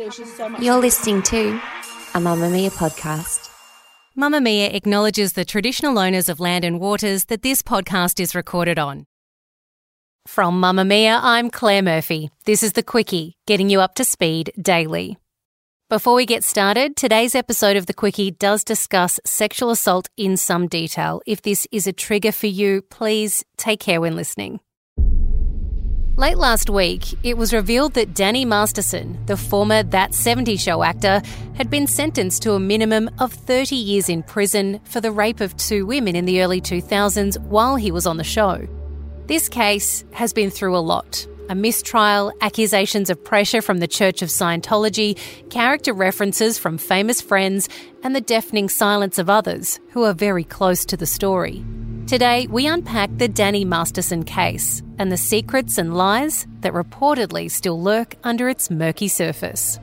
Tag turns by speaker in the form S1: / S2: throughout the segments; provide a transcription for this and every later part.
S1: You're listening to a Mamamia podcast.
S2: Mamamia acknowledges the traditional owners of land and waters that this podcast is recorded on. From Mamamia, I'm Claire Murphy. This is the Quicky, getting you up to speed daily. Before we get started, today's episode of The Quicky does discuss sexual assault in some detail. If this is a trigger for you, please take care when listening. Late last week, it was revealed that Danny Masterson, the former That 70s Show actor, had been sentenced to a minimum of 30 years in prison for the rape of two women in the early 2000s while he was on the show. This case has been through a lot a mistrial, accusations of pressure from the Church of Scientology, character references from famous friends, and the deafening silence of others who are very close to the story. Today, we unpack the Danny Masterson case and the secrets and lies that reportedly still lurk under its murky surface.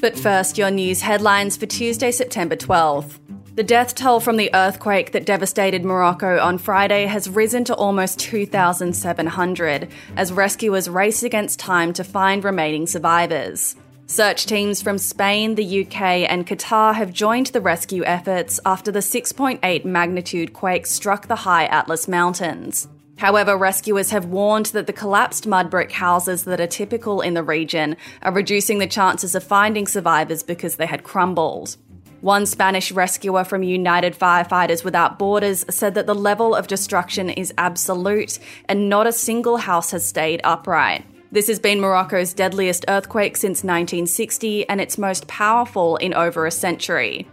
S3: But first, your news headlines for Tuesday, September 12th. The death toll from the earthquake that devastated Morocco on Friday has risen to almost 2,700 as rescuers race against time to find remaining survivors. Search teams from Spain, the UK, and Qatar have joined the rescue efforts after the 6.8 magnitude quake struck the high Atlas Mountains. However, rescuers have warned that the collapsed mud brick houses that are typical in the region are reducing the chances of finding survivors because they had crumbled. One Spanish rescuer from United Firefighters Without Borders said that the level of destruction is absolute and not a single house has stayed upright. This has been Morocco's deadliest earthquake since 1960 and its most powerful in over a century.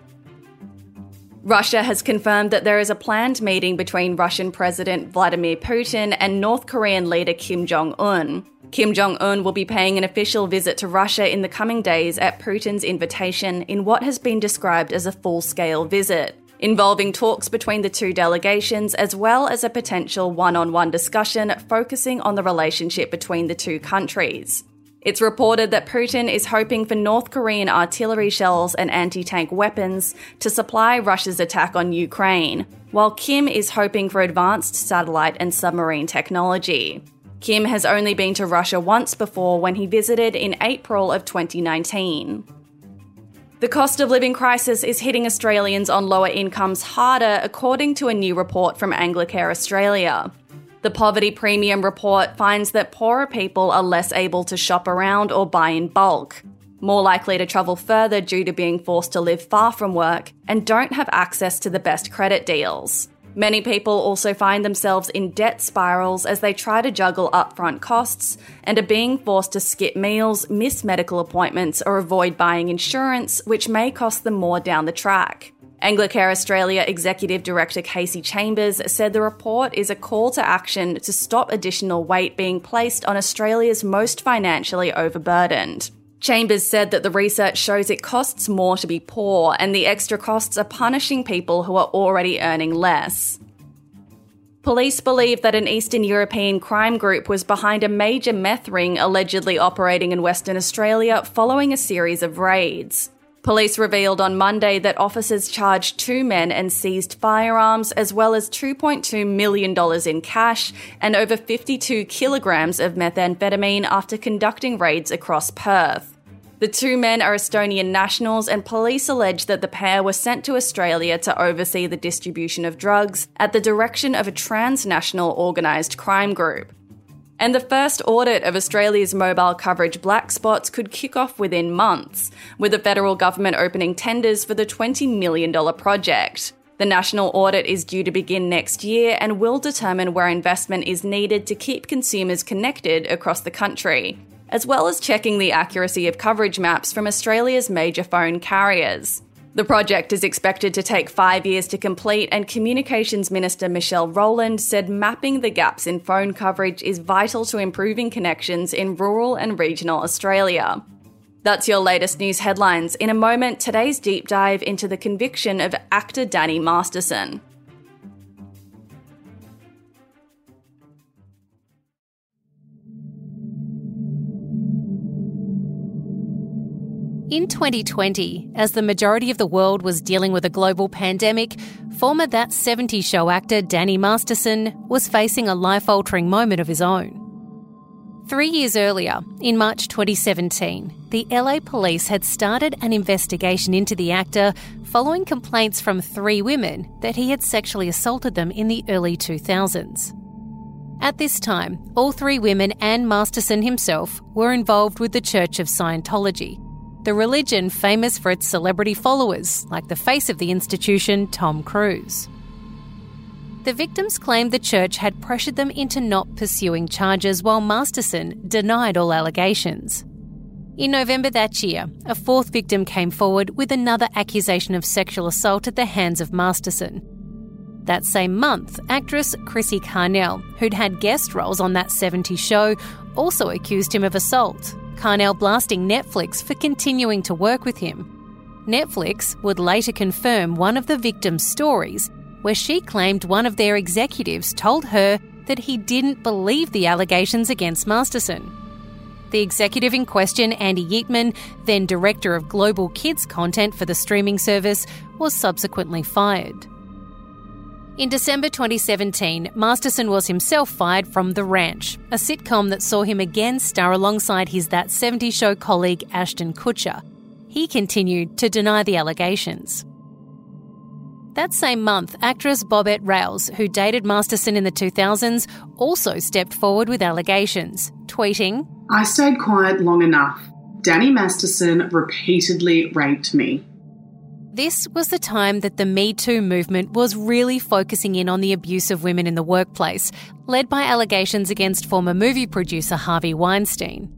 S3: Russia has confirmed that there is a planned meeting between Russian President Vladimir Putin and North Korean leader Kim Jong un. Kim Jong un will be paying an official visit to Russia in the coming days at Putin's invitation in what has been described as a full scale visit, involving talks between the two delegations as well as a potential one on one discussion focusing on the relationship between the two countries. It's reported that Putin is hoping for North Korean artillery shells and anti tank weapons to supply Russia's attack on Ukraine, while Kim is hoping for advanced satellite and submarine technology. Kim has only been to Russia once before when he visited in April of 2019. The cost of living crisis is hitting Australians on lower incomes harder, according to a new report from Anglicare Australia. The Poverty Premium report finds that poorer people are less able to shop around or buy in bulk, more likely to travel further due to being forced to live far from work, and don't have access to the best credit deals. Many people also find themselves in debt spirals as they try to juggle upfront costs and are being forced to skip meals, miss medical appointments, or avoid buying insurance, which may cost them more down the track. Anglicare Australia Executive Director Kasy Chambers said the report is a call to action to stop additional weight being placed on Australia's most financially overburdened. Chambers said that the research shows it costs more to be poor, and the extra costs are punishing people who are already earning less. Police believe that an Eastern European crime group was behind a major meth ring allegedly operating in Western Australia following a series of raids. Police revealed on Monday that officers charged two men and seized firearms, as well as $2.2 million in cash and over 52 kilograms of methamphetamine after conducting raids across Perth. The two men are Estonian nationals, and police allege that the pair were sent to Australia to oversee the distribution of drugs at the direction of a transnational organised crime group. And the first audit of Australia's mobile coverage black spots could kick off within months, with the federal government opening tenders for the $20 million project. The national audit is due to begin next year and will determine where investment is needed to keep consumers connected across the country as well as checking the accuracy of coverage maps from Australia's major phone carriers. The project is expected to take five years to complete, and Communications Minister Michelle Rowland said mapping the gaps in phone coverage is vital to improving connections in rural and regional Australia. That's your latest news headlines. In a moment, today's deep dive into the conviction of actor Danny Masterson.
S2: In 2020, as the majority of the world was dealing with a global pandemic, former That 70s Show actor Danny Masterson was facing a life altering moment of his own. Three years earlier, in March 2017, the LA police had started an investigation into the actor following complaints from three women that he had sexually assaulted them in the early 2000s. At this time, all three women and Masterson himself were involved with the Church of Scientology the religion famous for its celebrity followers, like the face of the institution, Tom Cruise. The victims claimed the church had pressured them into not pursuing charges while Masterson denied all allegations. In November that year, a fourth victim came forward with another accusation of sexual assault at the hands of Masterson. That same month, actress Chrissie Carnell, who'd had guest roles on that 70s show, also accused him of assault, Carnell blasting Netflix for continuing to work with him. Netflix would later confirm one of the victim's stories, where she claimed one of their executives told her that he didn't believe the allegations against Masterson. The executive in question, Andy Yeatman, then director of global kids content for the streaming service, was subsequently fired. In December 2017, Masterson was himself fired from The Ranch, a sitcom that saw him again star alongside his That 70s Show colleague Ashton Kutcher. He continued to deny the allegations. That same month, actress Bobette Riales, who dated Masterson in the 2000s, also stepped forward with allegations, tweeting
S4: I stayed quiet long enough. Danny Masterson repeatedly raped me.
S2: This was the time that the Me Too movement was really focusing in on the abuse of women in the workplace, led by allegations against former movie producer Harvey Weinstein.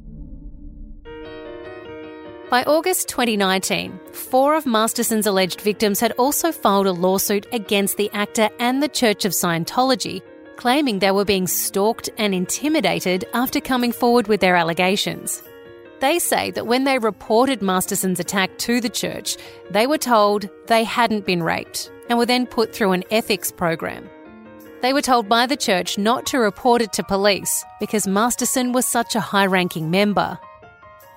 S2: By August 2019, four of Masterson's alleged victims had also filed a lawsuit against the actor and the Church of Scientology, claiming they were being stalked and intimidated after coming forward with their allegations. They say that when they reported Masterson's attack to the church, they were told they hadn't been raped and were then put through an ethics program. They were told by the church not to report it to police because Masterson was such a high ranking member.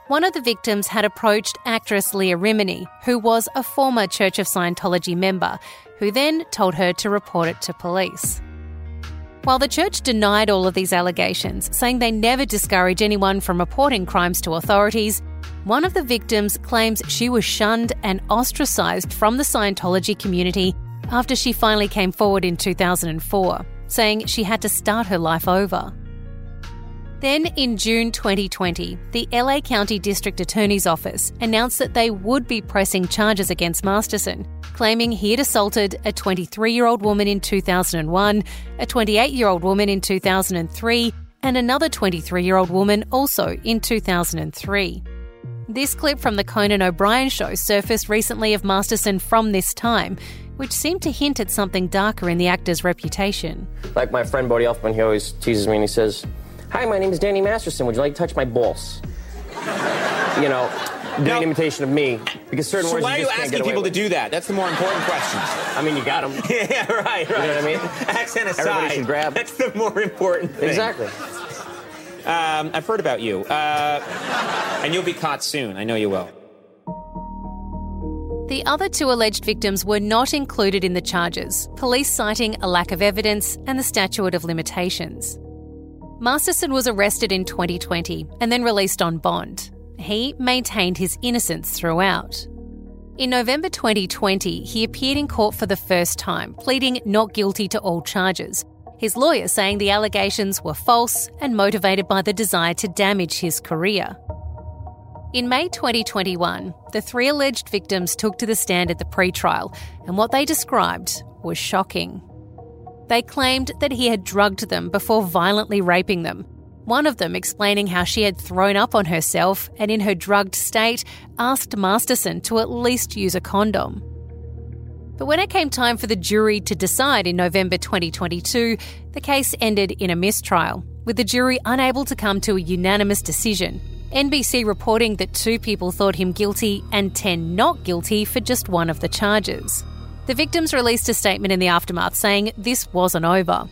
S2: One of the victims had approached actress Leah Remini, who was a former Church of Scientology member, who then told her to report it to police. While the church denied all of these allegations, saying they never discourage anyone from reporting crimes to authorities, one of the victims claims she was shunned and ostracised from the Scientology community after she finally came forward in 2004, saying she had to start her life over. Then, in June 2020, the LA County District Attorney's Office announced that they would be pressing charges against Masterson, claiming he had assaulted a 23 year old woman in 2001, a 28 year old woman in 2003, and another 23 year old woman also in 2003. This clip from the Conan O'Brien show surfaced recently of Masterson from this time, which seemed to hint at something darker in the actor's reputation.
S5: Like my friend Bodhi Elfman, he always teases me and he says, Hi, my name is Danny Masterson. Would you like to touch my balls? you know, doing now, an imitation of me because certain
S6: so
S5: words.
S6: why
S5: you
S6: are you asking people
S5: with.
S6: to do that? That's the more important question.
S5: I mean, you got them.
S6: yeah, right, right. You
S5: know what I mean?
S6: Accent aside,
S5: everybody should grab.
S6: That's the more important thing.
S5: Exactly.
S6: Um, I've heard about you, uh, and you'll be caught soon. I know you will.
S2: The other two alleged victims were not included in the charges, police citing a lack of evidence and the statute of limitations. Masterson was arrested in 2020 and then released on bond. he maintained his innocence throughout. In November 2020, he appeared in court for the first time, pleading not guilty to all charges. His lawyer saying the allegations were false and motivated by the desire to damage his career. In May 2021, the three alleged victims took to the stand at the pre-trial, and what they described was shocking. They claimed that he had drugged them before violently raping them. One of them explaining how she had thrown up on herself and, in her drugged state, asked Masterson to at least use a condom. But when it came time for the jury to decide in November 2022, the case ended in a mistrial, with the jury unable to come to a unanimous decision. NBC reporting that two people thought him guilty and 10 not guilty for just one of the charges. The victims released a statement in the aftermath saying this wasn't over.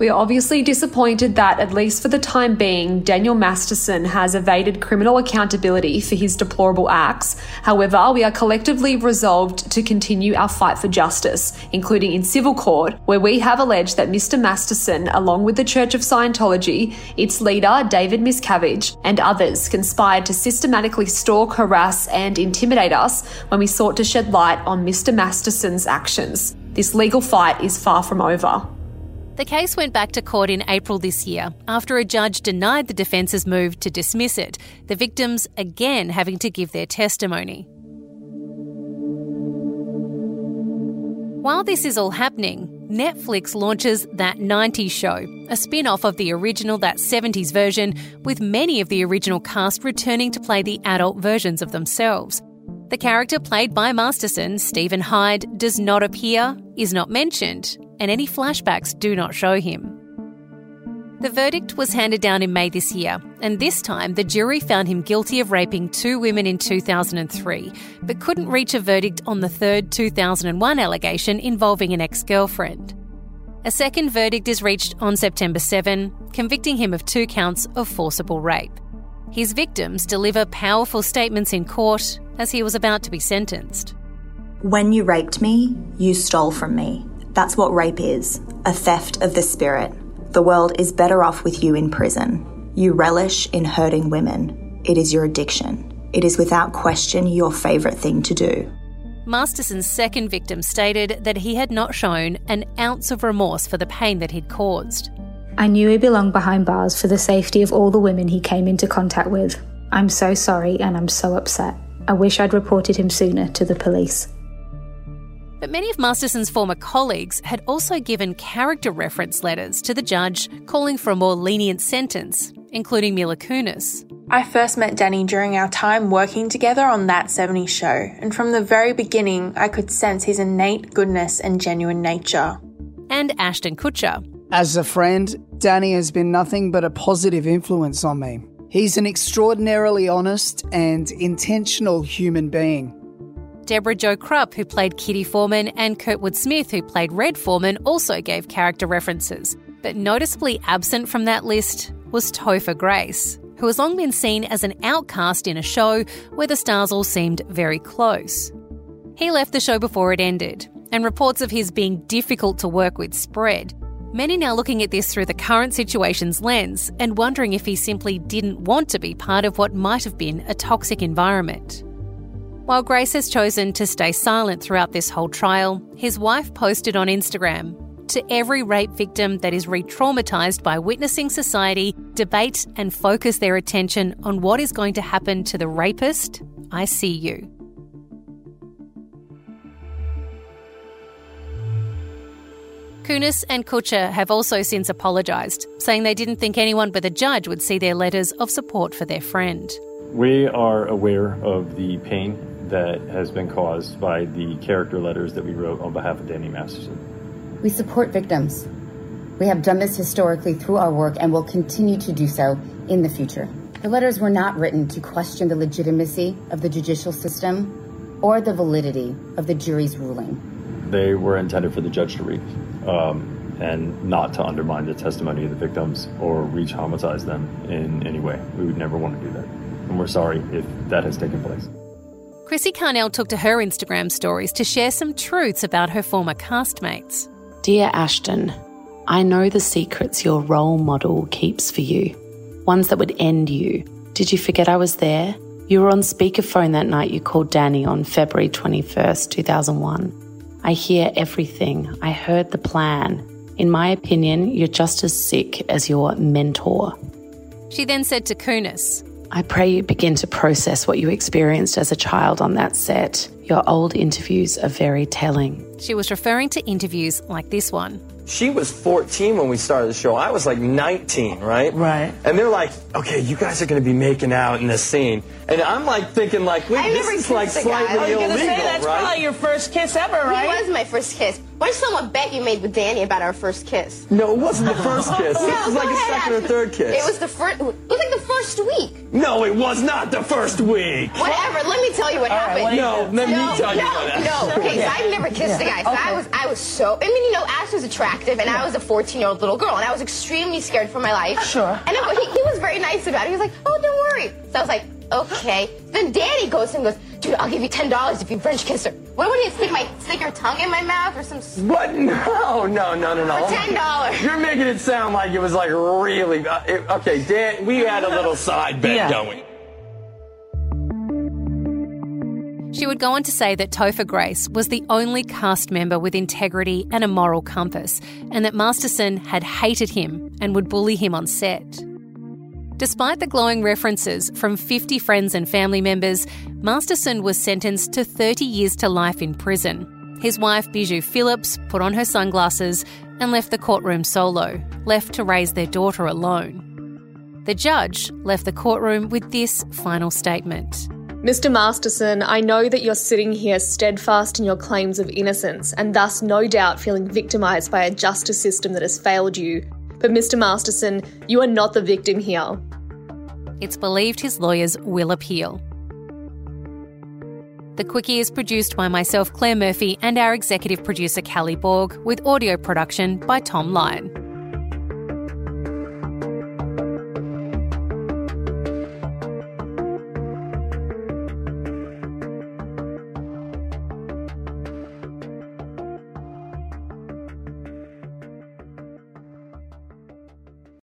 S7: We are obviously disappointed that, at least for the time being, Daniel Masterson has evaded criminal accountability for his deplorable acts. However, we are collectively resolved to continue our fight for justice, including in civil court, where we have alleged that Mr. Masterson, along with the Church of Scientology, its leader, David Miscavige, and others, conspired to systematically stalk, harass, and intimidate us when we sought to shed light on Mr. Masterson's actions. This legal fight is far from over.
S2: The case went back to court in April this year after a judge denied the defence's move to dismiss it, the victims again having to give their testimony. While this is all happening, Netflix launches That 90s Show, a spin off of the original That 70s version, with many of the original cast returning to play the adult versions of themselves. The character played by Masterson, Steven Hyde, does not appear, is not mentioned, and any flashbacks do not show him. The verdict was handed down in May this year, and this time the jury found him guilty of raping two women in 2003, but couldn't reach a verdict on the third 2001 allegation involving an ex girlfriend. A second verdict is reached on September 7, convicting him of two counts of forcible rape. His victims deliver powerful statements in court as he was about to be sentenced.
S8: When you raped me, you stole from me. That's what rape is a theft of the spirit. The world is better off with you in prison. You relish in hurting women. It is your addiction. It is without question your favourite thing to do.
S2: Masterson's second victim stated that he had not shown an ounce of remorse for the pain that he'd caused.
S9: I knew he belonged behind bars for the safety of all the women he came into contact with. I'm so sorry and I'm so upset. I wish I'd reported him sooner to the police.
S2: But many of Masterson's former colleagues had also given character reference letters to the judge calling for a more lenient sentence, including Mila Kunis.
S10: I first met Danny during our time working together on That 70s Show, and from the very beginning, I could sense his innate goodness and genuine nature.
S2: And Ashton Kutcher.
S11: As a friend, Danny has been nothing but a positive influence on me. He's an extraordinarily honest and intentional human being.
S2: Debra Jo Rupp, who played Kitty Forman, and Kurtwood Smith, who played Red Forman, also gave character references. But noticeably absent from that list was Topher Grace, who has long been seen as an outcast in a show where the stars all seemed very close. He left the show before it ended, and reports of his being difficult to work with spread. Many now looking at this through the current situation's lens and wondering if he simply didn't want to be part of what might have been a toxic environment. While Grace has chosen to stay silent throughout this whole trial, his wife posted on Instagram To every rape victim that is re traumatised by witnessing society debate and focus their attention on what is going to happen to the rapist, I see you. Kunis and Kutcher have also since apologised, saying they didn't think anyone but the judge would see their letters of support for their friend.
S12: We are aware of the pain that has been caused by the character letters that we wrote on behalf of Danny Masterson.
S13: We support victims. We have done this historically through our work and will continue to do so in the future. The letters were not written to question the legitimacy of the judicial system or the validity of the jury's ruling.
S12: They were intended for the judge to read um, and not to undermine the testimony of the victims or re traumatize them in any way. We would never want to do that. And we're sorry if that has taken place.
S2: Chrissie Carnell took to her Instagram stories to share some truths about her former castmates.
S14: Dear Ashton, I know the secrets your role model keeps for you, ones that would end you. Did you forget I was there? You were on speakerphone that night you called Danny on February 21st, 2001. I hear everything. I heard the plan. In my opinion, you're just as sick as your mentor.
S2: She then said to Kunis,
S14: I pray you begin to process what you experienced as a child on that set. Your old interviews are very telling.
S2: She was referring to interviews like this one.
S15: She was 14 when we started the show. I was like 19, right? Right. And they're like, okay, you guys are going to be making out in this scene. And I'm like thinking like, wait,
S16: I
S15: this
S16: never
S15: is like
S16: kissed a guy.
S15: slightly
S16: I was
S15: illegal,
S16: say that's
S15: right?
S16: probably your first kiss ever, right?
S17: He was my first kiss. Where's someone bet you made with Danny about our first kiss?
S15: No, it wasn't the first kiss.
S17: No,
S15: This was like
S17: go
S15: a
S17: ahead,
S15: second or third kiss.
S17: It was the first. It was like the first week.
S15: No, it was not the first week.
S17: Whatever. Let me tell you what
S15: All right,
S17: happened.
S15: what No, did you let me
S17: no,
S15: tell you
S17: no,
S15: what happened.
S17: No, okay.
S15: Yeah.
S17: So I've never kissed
S15: Yeah.
S17: a guy. So I was, I was so. I mean, you know, Ash was attractive, and I was a 14-year-old little girl, and I was extremely scared for my life. Sure. And it, he, he was very nice about it. He was like, "Oh, don't worry." So I was like, "Okay." Then Danny goes and goes, "Dude, I'll give you ten dollars if you French kiss her." What would he stick my stick your tongue in my mouth or some?
S15: What? No, no, no, no, no.
S17: For $10.
S15: You're making it sound like it was like really. Uh, it- okay, Dan, we had a little side bet
S2: Yeah.
S15: going.
S2: She would go on to say that Topher Grace was the only cast member with integrity and a moral compass, and that Masterson had hated him and would bully him on set. Despite the glowing references from 50 friends and family members, Masterson was sentenced to 30 years to life in prison. His wife, Bijou Phillips, put on her sunglasses and left the courtroom solo, left to raise their daughter alone. The judge left the courtroom with this final statement.
S18: Mr. Masterson, I know that you're sitting here steadfast in your claims of innocence and thus no doubt feeling victimised by a justice system that has failed you. But Mr. Masterson, you are not the victim here.
S2: It's believed his lawyers will appeal. The Quicky is produced by myself, Claire Murphy, and our executive producer, Kally Borg, with audio production by Thom Lion.